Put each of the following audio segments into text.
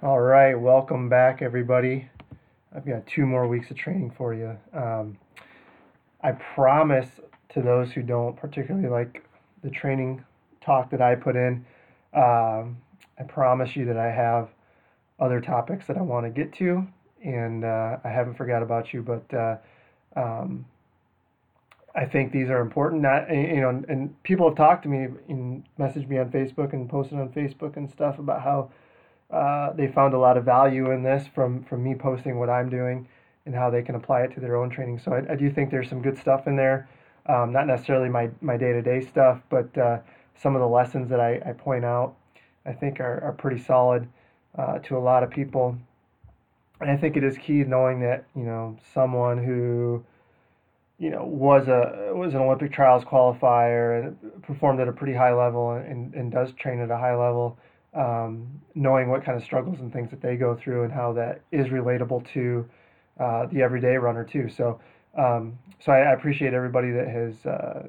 All right, welcome back, everybody. I've got two more weeks of training for you. Um, I promise to those who don't particularly like the training talk that I put in, um, I promise you that I have other topics that I want to get to, and uh, I haven't forgot about you, but uh, um, I think these are important. Not you know, and people have talked to me and messaged me on Facebook and posted on Facebook and stuff about how uh, they found a lot of value in this from from me posting what I'm doing and how they can apply it to their own training. So I, I do think there's some good stuff in there. Um, not necessarily my my day to day stuff, but uh, some of the lessons that I, I point out, I think are, are pretty solid uh, to a lot of people. And I think it is key knowing that you know someone who you know was a was an Olympic trials qualifier and performed at a pretty high level and, and does train at a high level um, knowing what kind of struggles and things that they go through and how that is relatable to uh, the everyday runner too. So, um, so I, I, appreciate everybody that has uh,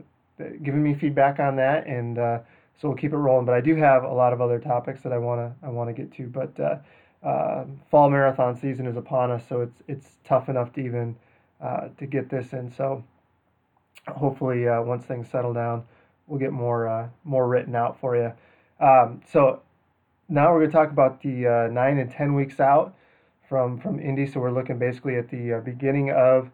given me feedback on that, and uh, so we'll keep it rolling. But I do have a lot of other topics that I wanna I wanna get to. But uh, uh, fall marathon season is upon us, so it's it's tough enough to even uh, to get this in. So hopefully, once things settle down, we'll get more more written out for you. Um, so now we're going to talk about the uh, nine and ten weeks out from from Indy. So we're looking basically at the uh, beginning of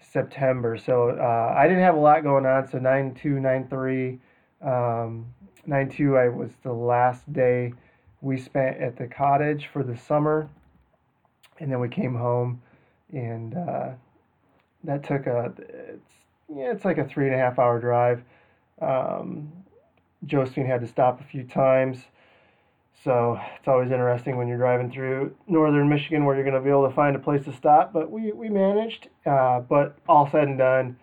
September. So uh, I didn't have a lot going on. So nine two, nine three, um, nine two. I was the last day we spent at the cottage for the summer, and then we came home, and uh, that took a it's yeah it's like a three and a half hour drive. Um, Josephine had to stop a few times. So it's always interesting when you're driving through northern Michigan where you're going to be able to find a place to stop. But we, we managed. Uh, but all said and done,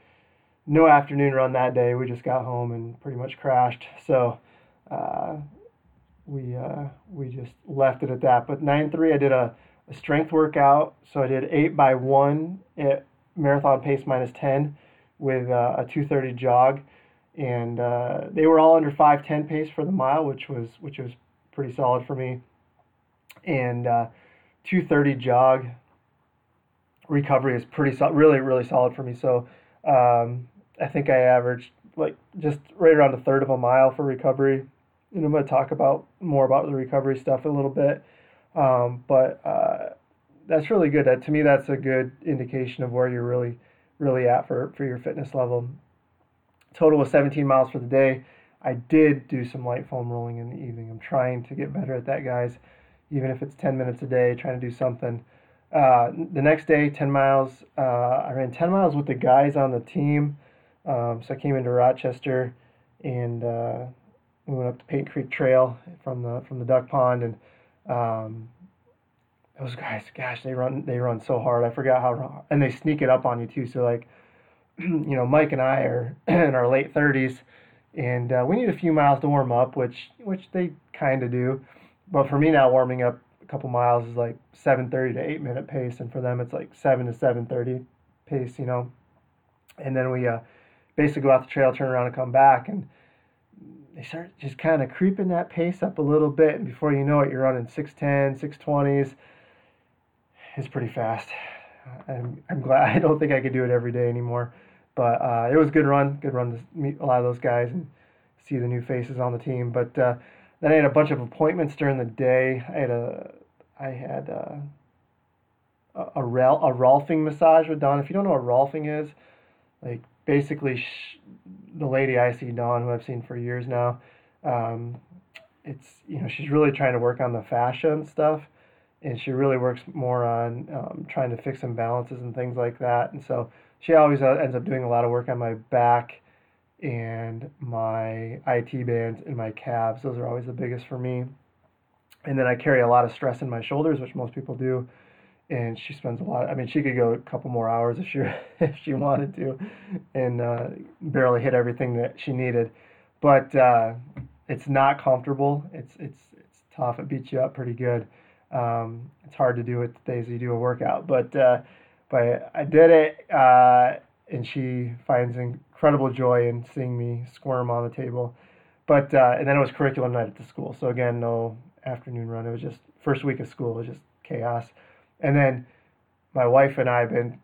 no afternoon run that day. We just got home and pretty much crashed. So uh, we, uh, we just left it at that. But 9 3, I did a, a strength workout. So I did 8 by 1 at marathon pace minus 10 with uh, a 230 jog. And uh, they were all under 510 pace for the mile, which was which was pretty solid for me. And uh, 230 jog recovery is pretty solid, really, really solid for me. So um, I think I averaged like just right around a third of a mile for recovery. And I'm going to talk about more about the recovery stuff a little bit. Um, but uh, that's really good. That, to me, that's a good indication of where you're really, really at for, for your fitness level. Total was 17 miles for the day. I did do some light foam rolling in the evening. I'm trying to get better at that, guys. Even if it's 10 minutes a day, trying to do something. Uh, the next day, 10 miles. Uh, I ran 10 miles with the guys on the team. Um, so I came into Rochester and uh, we went up the Paint Creek Trail from the from the duck pond and um, those guys, gosh, they run they run so hard. I forgot how and they sneak it up on you too. So like, you know, Mike and I are in our late 30s and uh, we need a few miles to warm up, which which they kind of do. But for me now, warming up a couple miles is like 7:30 to 8 minute pace, and for them it's like 7 to 7:30 pace, you know. And then we uh, basically go out the trail, turn around, and come back, and they start just kind of creeping that pace up a little bit, and before you know it, you're running 6:10, 6:20s. It's pretty fast. I'm, I'm glad I don't think I could do it every day anymore. But uh, it was a good run, good run to meet a lot of those guys and see the new faces on the team. But uh, then I had a bunch of appointments during the day. I had a, I had a, a, a, a Rolfing massage with Dawn. If you don't know what Rolfing is, like basically sh- the lady I see, Dawn, who I've seen for years now, um, it's you know she's really trying to work on the fascia and stuff, and she really works more on um, trying to fix imbalances and things like that. And so she always uh, ends up doing a lot of work on my back and my IT bands and my calves. Those are always the biggest for me. And then I carry a lot of stress in my shoulders, which most people do. And she spends a lot. I mean, she could go a couple more hours if she if she wanted to, and uh, barely hit everything that she needed. But uh, it's not comfortable. It's it's it's tough. It beats you up pretty good. Um, it's hard to do it the days you do a workout, but uh, but I did it, uh, and she finds incredible joy in seeing me squirm on the table. But uh, and then it was curriculum night at the school. So again, no afternoon run. It was just first week of school, it was just chaos. And then my wife and I have been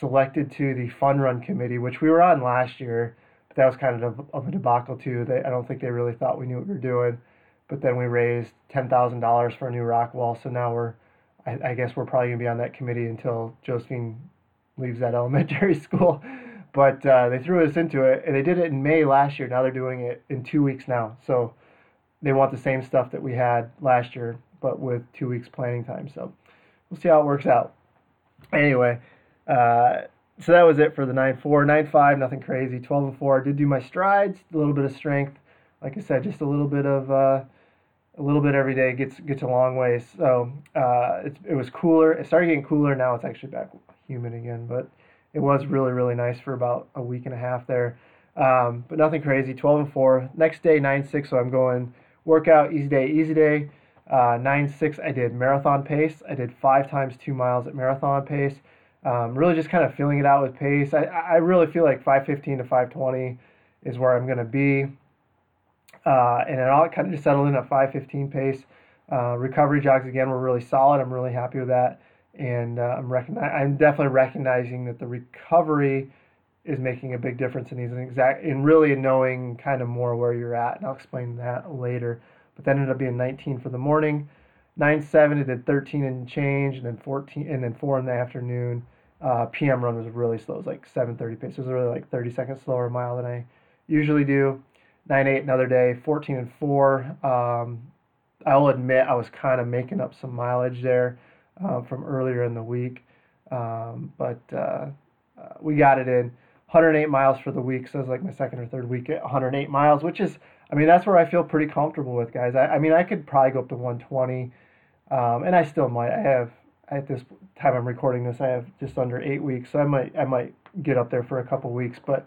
selected to the fun run committee, which we were on last year, but that was kind of of a debacle too. They, I don't think they really thought we knew what we were doing. But then we raised ten thousand dollars for a new rock wall, so now we're, I, I guess we're probably gonna be on that committee until Josephine leaves that elementary school. But uh, they threw us into it, and they did it in May last year. Now they're doing it in two weeks now. So they want the same stuff that we had last year, but with two weeks planning time. So we'll see how it works out. Anyway, uh, so that was it for the 9 4. 9 5, nothing crazy. 12 and 4. I did do my strides, a little bit of strength. Like I said, just a little bit of. Uh, a little bit every day gets gets a long ways. So uh, it, it was cooler. It started getting cooler. Now it's actually back humid again, but it was really really nice for about a week and a half there. Um, but nothing crazy. 12 and 4. Next day 9 6. So I'm going workout easy day easy day. Uh, 9 6. I did marathon pace. I did five times two miles at marathon pace. Um, really just kind of feeling it out with pace. I, I really feel like 515 to 520 is where I'm going to be. Uh, and it all kind of just settled in at 515 pace. Uh, recovery jogs again were really solid. I'm really happy with that, and uh, I'm recognize I'm definitely recognizing that the recovery is making a big difference in these and exact in really knowing kind of more where you're at, and I'll explain that later. But that ended up being 19 for the morning, 9 7 it did 13 and change, and then 14 and then four in the afternoon. Uh, PM run was really slow. It was like 7:30 pace. It was really like 30 seconds slower mile than I usually do nine eight another day, fourteen and four. Um, I'll admit I was kind of making up some mileage there uh, from earlier in the week, um, but uh, we got it in. 108 miles for the week, so it's like my second or third week at 108 miles, which is, I mean, that's where I feel pretty comfortable with guys. I, I mean, I could probably go up to 120, um, and I still might. I have at this time I'm recording this, I have just under eight weeks, so I might I might get up there for a couple weeks, but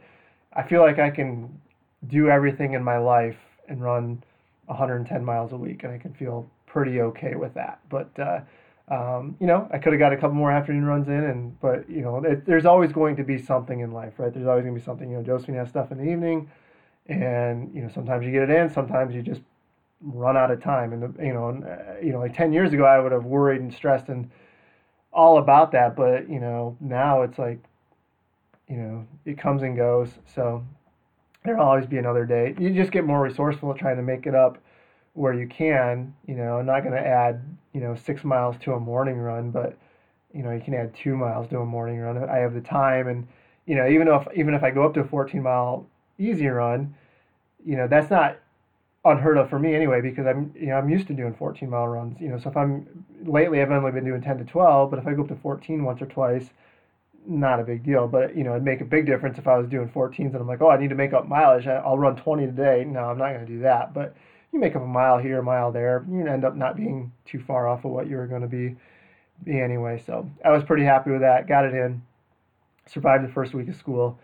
I feel like I can do everything in my life and run 110 miles a week, and I can feel pretty okay with that. But uh, um, you know, I could have got a couple more afternoon runs in, and but you know, it, there's always going to be something in life, right? There's always going to be something. You know, Josephine has stuff in the evening, and you know, sometimes you get it in, sometimes you just run out of time. And you know, and, uh, you know, like 10 years ago, I would have worried and stressed and all about that, but you know, now it's like, you know, it comes and goes. So there'll always be another day. You just get more resourceful trying to make it up where you can. You know, I'm not going to add you know six miles to a morning run, but you know you can add two miles to a morning run. I have the time, and you know even if even if I go up to a 14 mile easy run, you know that's not unheard of for me anyway because I'm you know I'm used to doing 14 mile runs. You know, so if I'm lately I've only been doing 10 to 12, but if I go up to 14 once or twice not a big deal, but you know, it'd make a big difference if I was doing 14s and I'm like, oh, I need to make up mileage. I'll run 20 today. No, I'm not going to do that. But you make up a mile here, a mile there, you end up not being too far off of what you were going to be, be anyway. So I was pretty happy with that. Got it in. Survived the first week of school.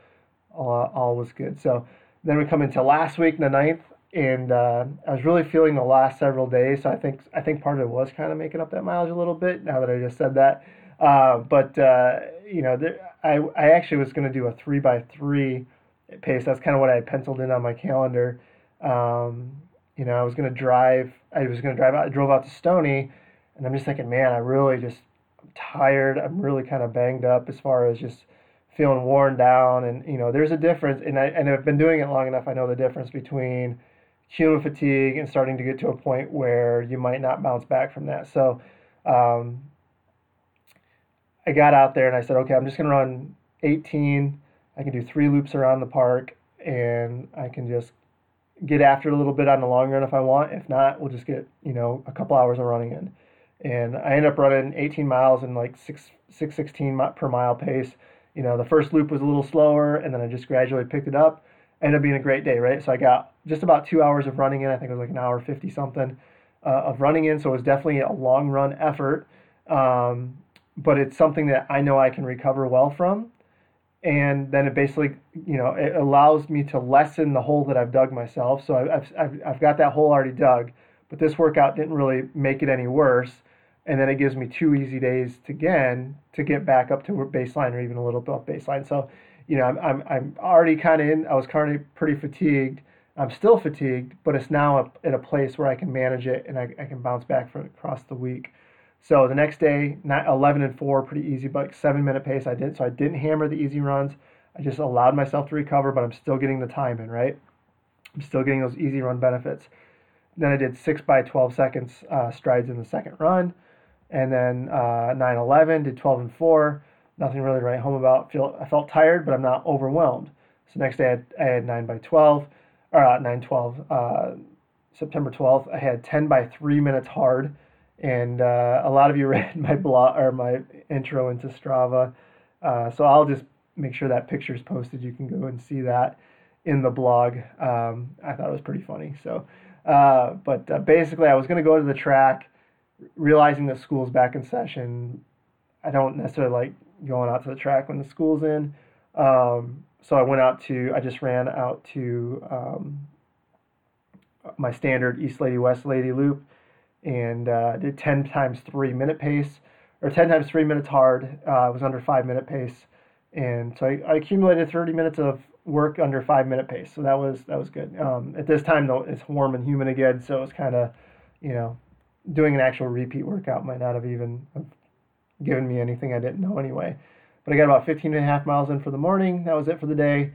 All, all was good. So then we come into last week, the ninth, and uh, I was really feeling the last several days. So I think I think part of it was kind of making up that mileage a little bit. Now that I just said that. Uh, but uh, you know, there, I I actually was going to do a three by three pace. That's kind of what I penciled in on my calendar. Um, you know, I was going to drive. I was going to drive out. I drove out to Stony, and I'm just thinking, man, I really just I'm tired. I'm really kind of banged up as far as just feeling worn down. And you know, there's a difference. And I and I've been doing it long enough. I know the difference between human fatigue and starting to get to a point where you might not bounce back from that. So. Um, I got out there and I said, okay, I'm just going to run 18. I can do three loops around the park and I can just get after it a little bit on the long run if I want. If not, we'll just get, you know, a couple hours of running in. And I ended up running 18 miles in like 6, 616 per mile pace. You know, the first loop was a little slower and then I just gradually picked it up. Ended up being a great day, right? So I got just about two hours of running in. I think it was like an hour 50 something uh, of running in. So it was definitely a long run effort. Um, but it's something that I know I can recover well from. And then it basically, you know, it allows me to lessen the hole that I've dug myself. So I've, I've, I've got that hole already dug, but this workout didn't really make it any worse. And then it gives me two easy days to again to get back up to baseline or even a little bit off baseline. So, you know, I'm, I'm, I'm already kind of in, I was kind of pretty fatigued I'm still fatigued, but it's now at a place where I can manage it and I, I can bounce back for across the week. So the next day, 11 and 4, pretty easy, but seven minute pace. I didn't, so I didn't hammer the easy runs. I just allowed myself to recover, but I'm still getting the time in, right? I'm still getting those easy run benefits. Then I did six by 12 seconds uh, strides in the second run, and then uh, 9 11 did 12 and 4. Nothing really to write home about. Feel I felt tired, but I'm not overwhelmed. So next day I had, I had 9 by 12, or uh, 9 12. Uh, September 12th, I had 10 by 3 minutes hard. And uh, a lot of you read my blog or my intro into Strava. Uh, so I'll just make sure that picture is posted. You can go and see that in the blog. Um, I thought it was pretty funny. So, uh, but uh, basically, I was going to go to the track, realizing that school's back in session. I don't necessarily like going out to the track when the school's in. Um, so I went out to, I just ran out to um, my standard East Lady West Lady loop and uh, did 10 times three minute pace or 10 times three minutes hard. Uh, was under five minute pace. And so I, I, accumulated 30 minutes of work under five minute pace. So that was, that was good. Um, at this time though, it's warm and humid again. So it's kind of, you know, doing an actual repeat workout might not have even given me anything I didn't know anyway. But I got about 15 and a half miles in for the morning. That was it for the day.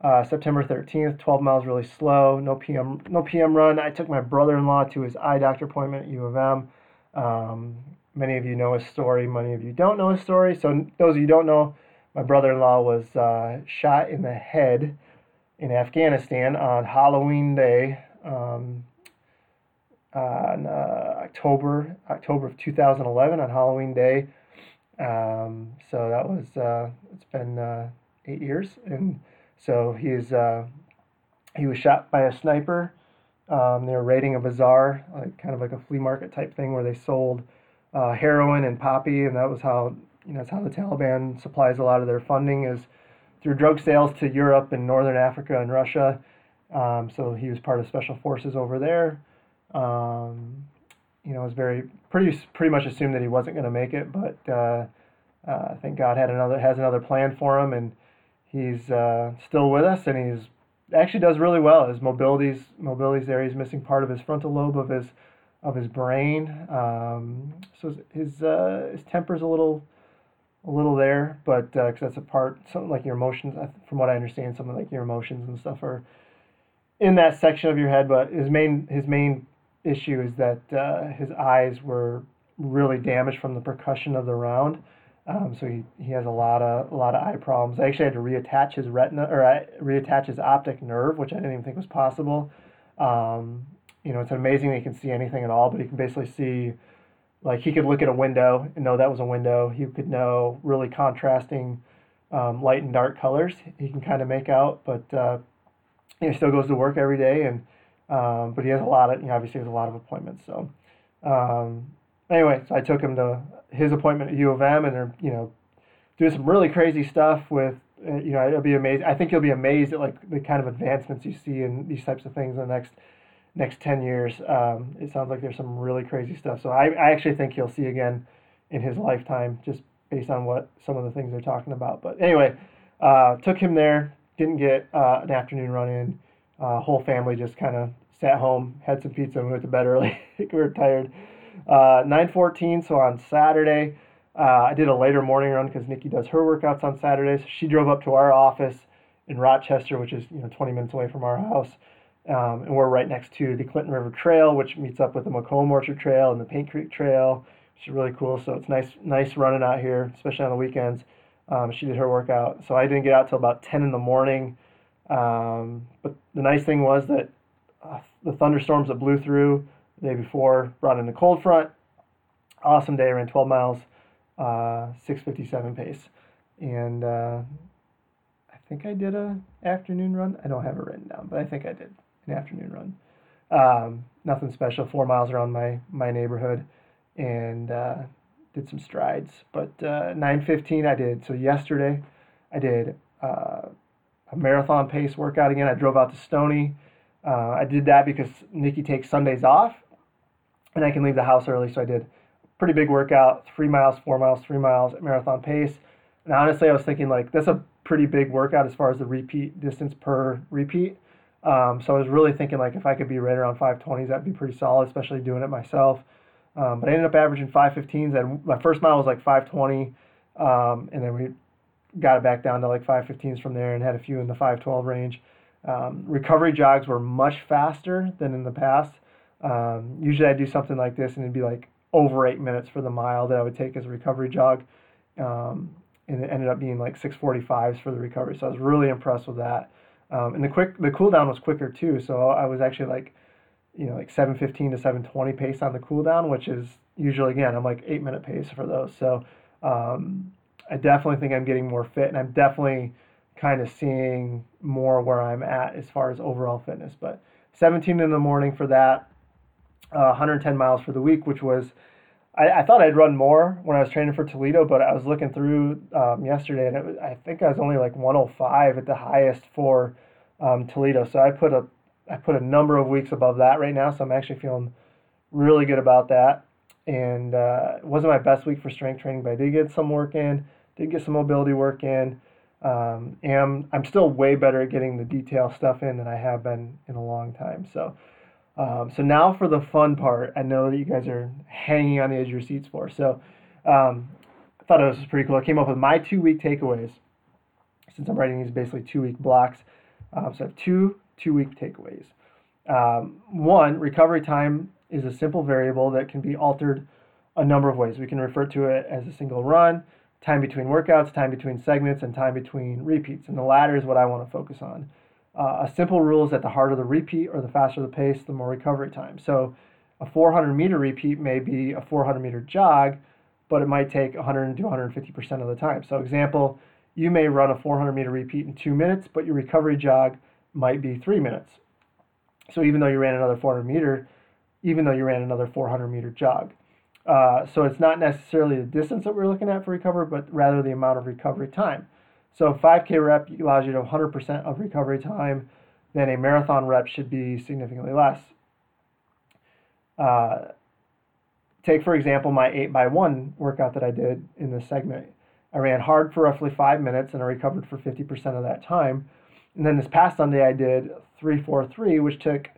Uh, September 13th, 12 miles really slow, no PM, no PM run. I took my brother-in-law to his eye doctor appointment at U of M. Um, many of you know his story, many of you don't know his story. So those of you don't know, my brother-in-law was uh, shot in the head in Afghanistan on Halloween Day, um, on uh, October October of 2011 on Halloween Day. Um, so that was uh, it's been uh, eight years and so he's uh, he was shot by a sniper. Um, they were raiding a bazaar, like kind of like a flea market type thing, where they sold uh, heroin and poppy, and that was how you know that's how the Taliban supplies a lot of their funding is through drug sales to Europe and Northern Africa and Russia. Um, so he was part of special forces over there. Um, you know, it was very pretty pretty much assumed that he wasn't going to make it, but uh, uh, I think God had another has another plan for him, and he's uh, still with us, and he's actually does really well. His mobility's mobility's there. He's missing part of his frontal lobe of his of his brain. Um, so his uh, his temper's a little a little there, but because uh, that's a part something like your emotions. From what I understand, something like your emotions and stuff are in that section of your head. But his main his main issue is that uh, his eyes were really damaged from the percussion of the round. Um, so he, he has a lot of a lot of eye problems. I actually had to reattach his retina or reattach his optic nerve, which I didn't even think was possible. Um, you know, it's amazing that he can see anything at all, but he can basically see, like he could look at a window and know that was a window. He could know really contrasting um, light and dark colors. He can kind of make out, but uh, he still goes to work every day, and um, but he has a lot of you know, obviously has a lot of appointments. So um, anyway, so I took him to his appointment at U of M, and they're you know doing some really crazy stuff with uh, you know it'll be amazing. I think you'll be amazed at like the kind of advancements you see in these types of things in the next next ten years. Um, it sounds like there's some really crazy stuff. So I, I actually think he'll see again in his lifetime, just based on what some of the things they're talking about. But anyway, uh, took him there. Didn't get uh, an afternoon run in. Uh, whole family just kind of sat home, had some pizza, and went to bed early. we were tired. Uh, 9:14. So on Saturday, uh, I did a later morning run because Nikki does her workouts on Saturdays. She drove up to our office in Rochester, which is you know 20 minutes away from our house, um, and we're right next to the Clinton River Trail, which meets up with the Macomb Orchard Trail and the Paint Creek Trail, which is really cool. So it's nice, nice running out here, especially on the weekends. Um, she did her workout, so I didn't get out till about 10 in the morning. Um, but the nice thing was that uh, the thunderstorms that blew through the day before, brought in the cold front. Awesome day, ran 12 miles, uh, 657 pace. And uh, I think I did a afternoon run. I don't have it written down, but I think I did an afternoon run. Um, nothing special, four miles around my, my neighborhood and uh, did some strides. But uh, 9.15 I did. So yesterday I did uh, a marathon pace workout again. I drove out to Stony. Uh, I did that because Nikki takes Sundays off and I can leave the house early. So I did pretty big workout, three miles, four miles, three miles at marathon pace. And honestly, I was thinking like that's a pretty big workout as far as the repeat distance per repeat. Um, so I was really thinking like if I could be right around 520s, that'd be pretty solid, especially doing it myself. Um, but I ended up averaging 515s, and my first mile was like 520, um, and then we got it back down to like 515s from there, and had a few in the 512 range. Um, recovery jogs were much faster than in the past. Um, usually I do something like this, and it'd be like over eight minutes for the mile that I would take as a recovery jog. Um, and it ended up being like 645s for the recovery. So I was really impressed with that. Um, and the quick the cooldown was quicker too. So I was actually like, you know, like 715 to 720 pace on the cool down, which is usually again I'm like eight minute pace for those. So um, I definitely think I'm getting more fit, and I'm definitely kind of seeing more where I'm at as far as overall fitness. But 17 in the morning for that, uh, 110 miles for the week, which was I, I, thought I'd run more when I was training for Toledo, but I was looking through um, yesterday, and was, I think I was only like 105 at the highest for um, Toledo. So I put a I put a number of weeks above that right now, so I'm actually feeling really good about that. And uh, it wasn't my best week for strength training, but I did get some work in, did get some mobility work in, um, and I'm still way better at getting the detail stuff in than I have been in a long time. So um, so now for the fun part, I know that you guys are hanging on the edge of your seats for. So um, I thought it was pretty cool. I came up with my two week takeaways since I'm writing these basically two week blocks. Um, so I have two two week takeaways. Um, one, recovery time is a simple variable that can be altered a number of ways. We can refer to it as a single run, time between workouts, time between segments, and time between repeats. And the latter is what I want to focus on. Uh, a simple rule is that the harder the repeat or the faster the pace, the more recovery time. So a 400 meter repeat may be a 400 meter jog, but it might take 100 to 150% of the time. So example, you may run a 400 meter repeat in two minutes, but your recovery jog might be three minutes. So even though you ran another 400 meter, even though you ran another 400 meter jog. Uh, so it's not necessarily the distance that we're looking at for recovery, but rather the amount of recovery time. So 5K rep allows you to 100% of recovery time. Then a marathon rep should be significantly less. Uh, take, for example, my 8x1 workout that I did in this segment. I ran hard for roughly five minutes and I recovered for 50% of that time. And then this past Sunday, I did 343, which took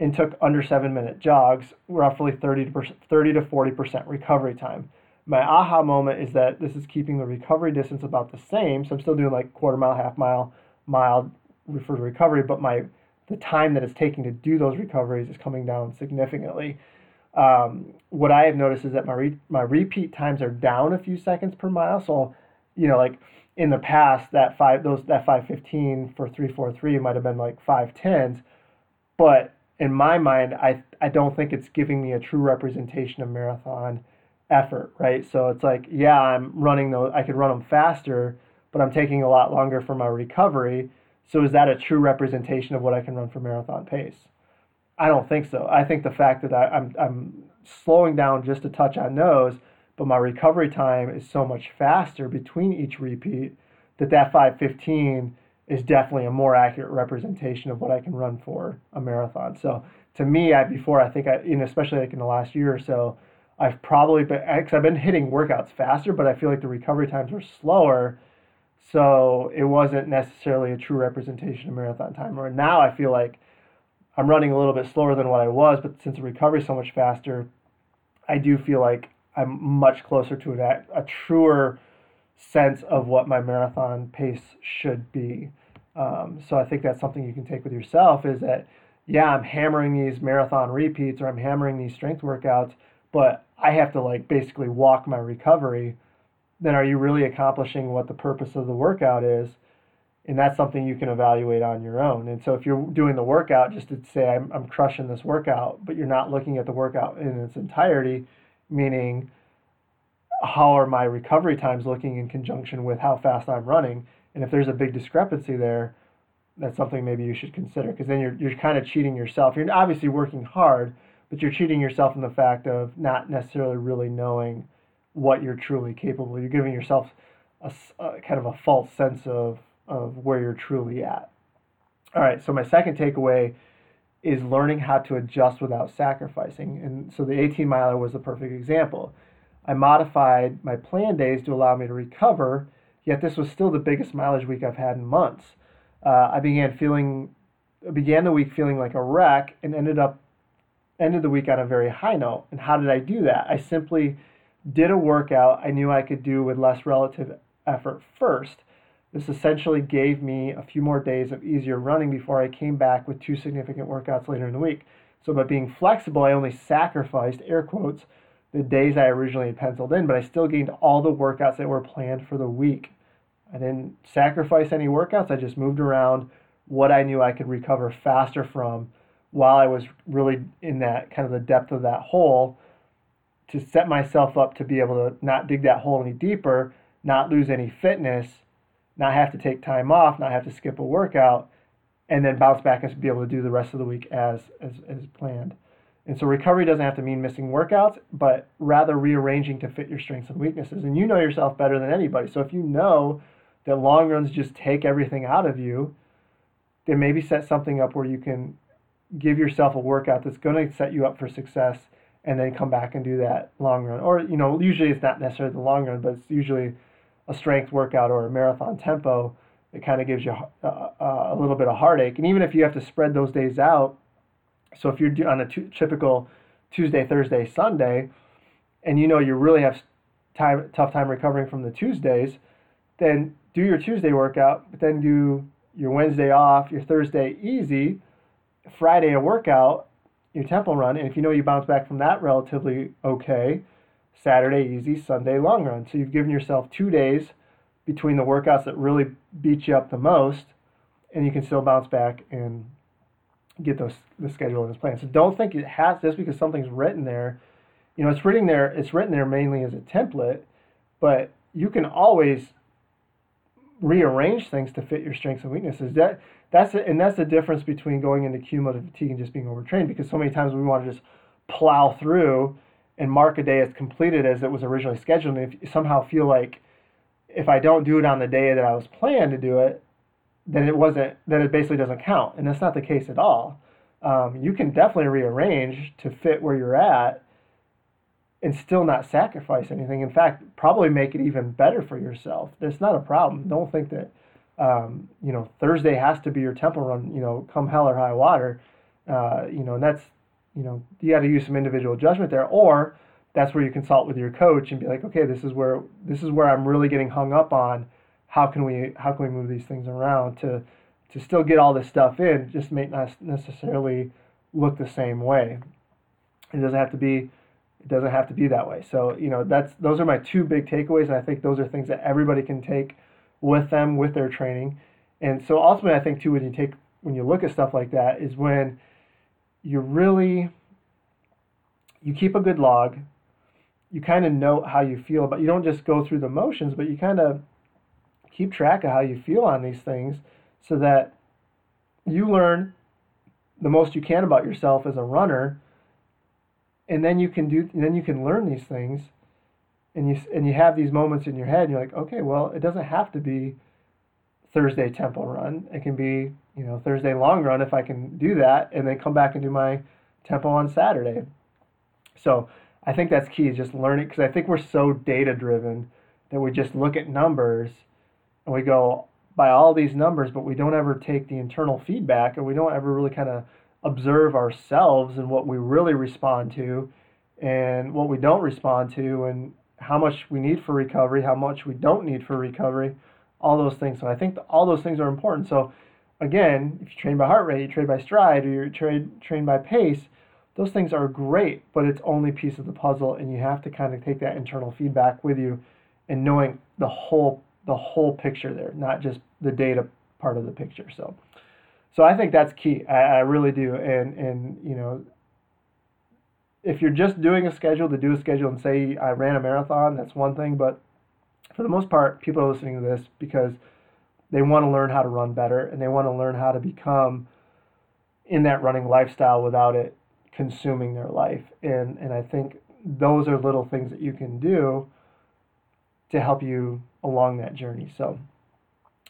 and took under seven minute jogs, roughly 30 to, 30 to 40% recovery time my aha moment is that this is keeping the recovery distance about the same. So I'm still doing like quarter mile, half mile, mile for recovery, but my the time that it's taking to do those recoveries is coming down significantly. Um, what I have noticed is that my re- my repeat times are down a few seconds per mile. So, you know, like in the past, that five those that five fifteen for three four three might have been like five tens, but in my mind, I I don't think it's giving me a true representation of marathon effort, right? So it's like, yeah, I'm running those, I could run them faster, but I'm taking a lot longer for my recovery. So is that a true representation of what I can run for marathon pace? I don't think so. I think the fact that I, I'm, I'm slowing down just a touch on those, but my recovery time is so much faster between each repeat that that 515 is definitely a more accurate representation of what I can run for a marathon. So to me, I before I think I, you know, especially like in the last year or so, I've probably been because I've been hitting workouts faster, but I feel like the recovery times were slower, so it wasn't necessarily a true representation of marathon time. Or now I feel like I'm running a little bit slower than what I was, but since the recovery is so much faster, I do feel like I'm much closer to a, a truer sense of what my marathon pace should be. Um, so I think that's something you can take with yourself is that, yeah, I'm hammering these marathon repeats or I'm hammering these strength workouts, but I have to like basically walk my recovery, then are you really accomplishing what the purpose of the workout is? And that's something you can evaluate on your own. And so if you're doing the workout just to say, I'm, I'm crushing this workout, but you're not looking at the workout in its entirety, meaning how are my recovery times looking in conjunction with how fast I'm running? And if there's a big discrepancy there, that's something maybe you should consider because then you're, you're kind of cheating yourself. You're obviously working hard, but you're cheating yourself in the fact of not necessarily really knowing what you're truly capable. You're giving yourself a, a, kind of a false sense of of where you're truly at. All right, so my second takeaway is learning how to adjust without sacrificing. And so the 18 miler was the perfect example. I modified my plan days to allow me to recover, yet this was still the biggest mileage week I've had in months. Uh, I began feeling began the week feeling like a wreck and ended up ended the week on a very high note. And how did I do that? I simply did a workout I knew I could do with less relative effort first. This essentially gave me a few more days of easier running before I came back with two significant workouts later in the week. So by being flexible, I only sacrificed air quotes the days I originally had penciled in, but I still gained all the workouts that were planned for the week. I didn't sacrifice any workouts. I just moved around what I knew I could recover faster from while I was really in that kind of the depth of that hole to set myself up to be able to not dig that hole any deeper, not lose any fitness, not have to take time off, not have to skip a workout, and then bounce back and be able to do the rest of the week as as, as planned. And so recovery doesn't have to mean missing workouts, but rather rearranging to fit your strengths and weaknesses. And you know yourself better than anybody. So if you know that long runs just take everything out of you, then maybe set something up where you can give yourself a workout that's going to set you up for success and then come back and do that long run. Or, you know, usually it's not necessarily the long run, but it's usually a strength workout or a marathon tempo. It kind of gives you a, a, a little bit of heartache. And even if you have to spread those days out, so if you're on a t- typical Tuesday, Thursday, Sunday, and you know you really have time tough time recovering from the Tuesdays, then do your Tuesday workout, but then do your Wednesday off, your Thursday easy, Friday a workout, your tempo run, and if you know you bounce back from that relatively okay, Saturday easy, Sunday long run. So you've given yourself two days between the workouts that really beat you up the most, and you can still bounce back and get those the schedule in this plan. So don't think it has just because something's written there. You know, it's written there. It's written there mainly as a template, but you can always rearrange things to fit your strengths and weaknesses. That that's a, and that's the difference between going into cumulative fatigue and just being overtrained. Because so many times we want to just plow through and mark a day as completed as it was originally scheduled. And if somehow feel like if I don't do it on the day that I was planned to do it, then it wasn't. Then it basically doesn't count. And that's not the case at all. Um, you can definitely rearrange to fit where you're at and still not sacrifice anything. In fact, probably make it even better for yourself. That's not a problem. Don't think that um, you know Thursday has to be your tempo run. You know, come hell or high water. Uh, you know, and that's you know you got to use some individual judgment there, or that's where you consult with your coach and be like, okay, this is where this is where I'm really getting hung up on. How can we how can we move these things around to to still get all this stuff in? Just may not necessarily look the same way. It doesn't have to be it doesn't have to be that way. So, you know, that's those are my two big takeaways, and I think those are things that everybody can take with them with their training. And so ultimately I think too when you take when you look at stuff like that is when you really you keep a good log, you kind of know how you feel, but you don't just go through the motions, but you kind of keep track of how you feel on these things so that you learn the most you can about yourself as a runner and then you can do then you can learn these things and you and you have these moments in your head and you're like okay well it doesn't have to be thursday tempo run. It can be you know thursday long run if i can do that and then come back and do my tempo on saturday. So i think that's key is just learning because i think we're so data driven that we just look at numbers and we go by all these numbers but we don't ever take the internal feedback and we don't ever really kind of observe ourselves and what we really respond to and what we don't respond to and how much we need for recovery, how much we don't need for recovery, all those things. So I think all those things are important. So again, if you train by heart rate, you train by stride, or you train train by pace, those things are great, but it's only piece of the puzzle, and you have to kind of take that internal feedback with you, and knowing the whole the whole picture there, not just the data part of the picture. So. So I think that's key. I, I really do. And and you know, if you're just doing a schedule to do a schedule and say I ran a marathon, that's one thing. But for the most part, people are listening to this because they want to learn how to run better and they want to learn how to become in that running lifestyle without it consuming their life. And and I think those are little things that you can do to help you along that journey. So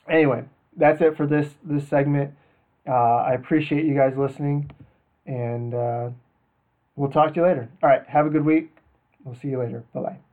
anyway, that's it for this this segment. Uh, I appreciate you guys listening, and uh, we'll talk to you later. All right, have a good week. We'll see you later. Bye bye.